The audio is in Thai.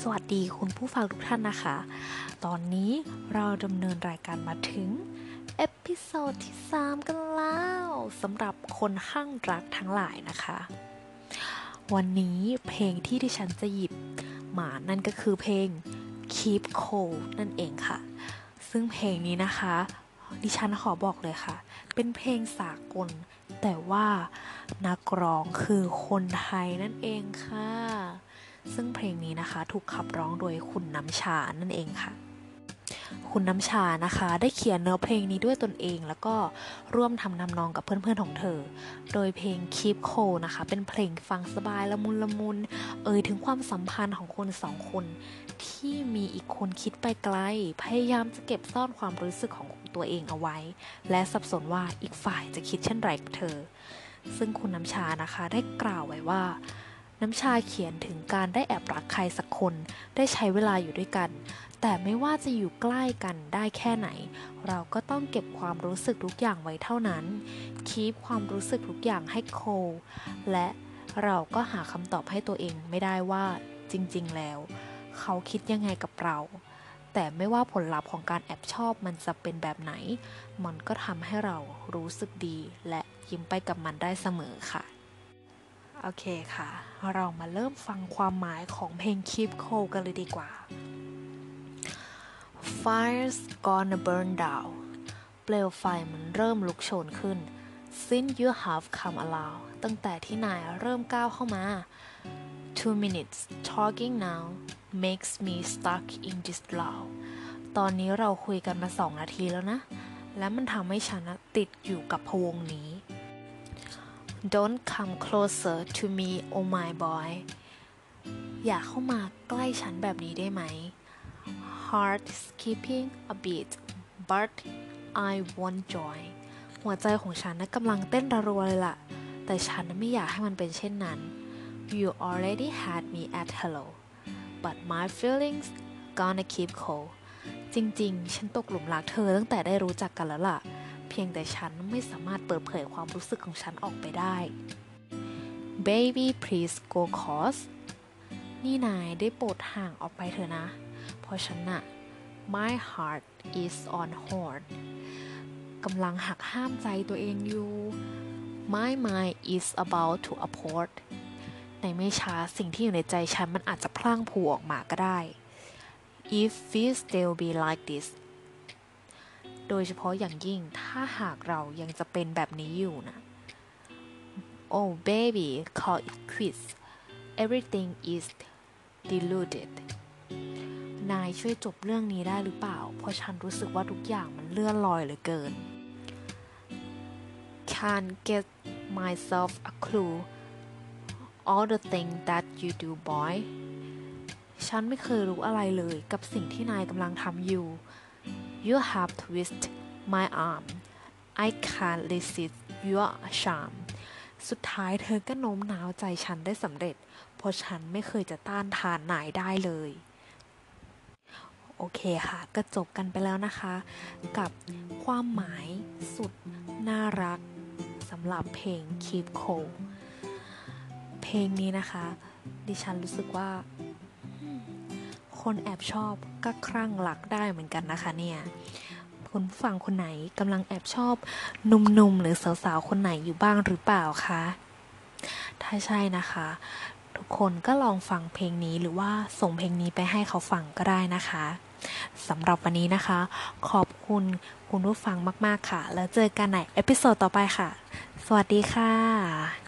สวัสดีคุณผู้ฟังทุกท่านนะคะ ตอนนี้เราดำเนินรายการมาถึง episode ที่ 3 กันแล้วสำหรับคนคลั่งรักทั้งหลายนะคะ วันนี้เพลงที่ดิฉันจะหยิบมานั่นก็คือเพลง Keep Cold นั่นเองค่ะ ซึ่งเพลงนี้นะคะ ดิฉันขอบอกเลยค่ะ เป็นเพลงสากล แต่ว่านักร้องคือคนไทยนั่นเองค่ะ ซึ่งเพลงนี้นะคะถูกขับร้องโดยคุณน้ำชานั่นเองค่ะ คุณน้ำชานะคะ ได้เขียนเนื้อเพลงนี้ด้วยตนเอง แล้วก็ร่วมทำนำนองกับเพื่อนๆของเธอ โดยเพลง Keep Cool นะคะ เป็นเพลงฟังสบายละมุนละมุน เอ่ยถึงความสัมพันธ์ของคนสองคน ที่มีอีกคนคิดไปไกล พยายามจะเก็บซ่อนความรู้สึกของตัวเองเอาไว้ และสับสนว่าอีกฝ่ายจะคิดเช่นไรกับเธอ ซึ่งคุณน้ำชานะคะได้กล่าวไว้ว่า น้ำชาเขียนถึงการได้แอบรักใครสักคน ได้ใช้เวลาอยู่ด้วยกัน แต่ไม่ว่าจะอยู่ใกล้กันได้แค่ไหน เราก็ต้องเก็บความรู้สึกทุกอย่างไว้เท่านั้น คีปความรู้สึกทุกอย่างให้โคลและเราก็หาคำตอบให้ตัวเองไม่ได้ว่าจริง ๆ แล้ว เขาคิดยังไงกับเรา แต่ไม่ว่าผลลัพธ์ของการแอบชอบมันจะเป็นแบบไหน มันก็ทำให้เรารู้สึกดีและยิ้มไปกับมันได้เสมอค่ะ โอเคค่ะ เรามาเริ่มฟังความหมายของเพลง Keep Cool กันเลยดีกว่า Fire's gonna burn down เปลวไฟมันเริ่มลุกโชนขึ้น Since you have come along ตั้งแต่ที่นายเริ่มก้าวเข้ามา Two minutes talking now makes me stuck in this love ตอนนี้เราคุยกันมาสองนาทีแล้วนะ และมันทำให้ฉันติดอยู่กับพวงนี้ Don't come closer to me oh my boy อย่าเข้ามาใกล้ฉันแบบนี้ได้ไหม Heart skipping a beat but I want joy หัวใจของฉันนะกำลังเต้นระรัวเลยล่ะ แต่ฉันไม่อยากให้มันเป็นเช่นนั้น You already had me at hello but my feelings gonna keep cold จริงๆ ฉันตกหลุมรักเธอตั้งแต่ได้รู้จักกันแล้วล่ะ พียงแต่ฉันไม่สามารถเปิดเผยความรู้สึกของฉันออกไปได้ Baby please go cause นี่นายได้โปรดห่างออกไปเถอะนะ เพราะฉันน่ะ My heart is on hold กำลังหักห้ามใจตัวเองอยู่ My mind is about to apport ในไม่ช้าสิ่งที่อยู่ในใจฉันมันอาจจะพลั่งผูออกมาก็ได้ If we still be like this โดยเฉพาะอย่างยิ่งถ้าหากเรายังจะเป็นแบบนี้อยู่นะ Oh baby call it quits everything is deluded นายช่วยจบเรื่องนี้ได้หรือเปล่า เพราะฉันรู้สึกว่าทุกอย่างมันเลื่อนลอยเหลือเกิน Can't get myself a clue all the thing that you do boy ฉันไม่เคยรู้อะไรเลยกับสิ่งที่นายกำลังทำอยู่ You have twist my arm I can't resist your charm สุดท้ายเธอก็โน้มน้าวใจฉันได้สำเร็จ เพราะฉันไม่เคยจะต้านทานนายได้เลย โอเคค่ะ ก็จบกันไปแล้วนะคะ กับความหมายสุดน่ารักสำหรับเพลง Keep Cool เพลงนี้นะคะ ดิฉันรู้สึกว่า คนแอบชอบก็ครั่งรักได้เหมือนกันนะคะเนี่ยคุณผู้ฟังคนไหนกำลังแอบชอบหนุ่มๆหรือสาวๆคนไหนอยู่บ้างหรือเปล่าคะถ้าใช่นะคะ ทุกคนก็ลองฟังเพลงนี้หรือว่าส่งเพลงนี้ไปให้เขาฟังก็ได้นะคะสำหรับวันนี้นะคะ ขอบคุณคุณผู้ฟังมาก ๆ ค่ะ แล้วเจอกันใน episode ต่อไปค่ะ สวัสดีค่ะ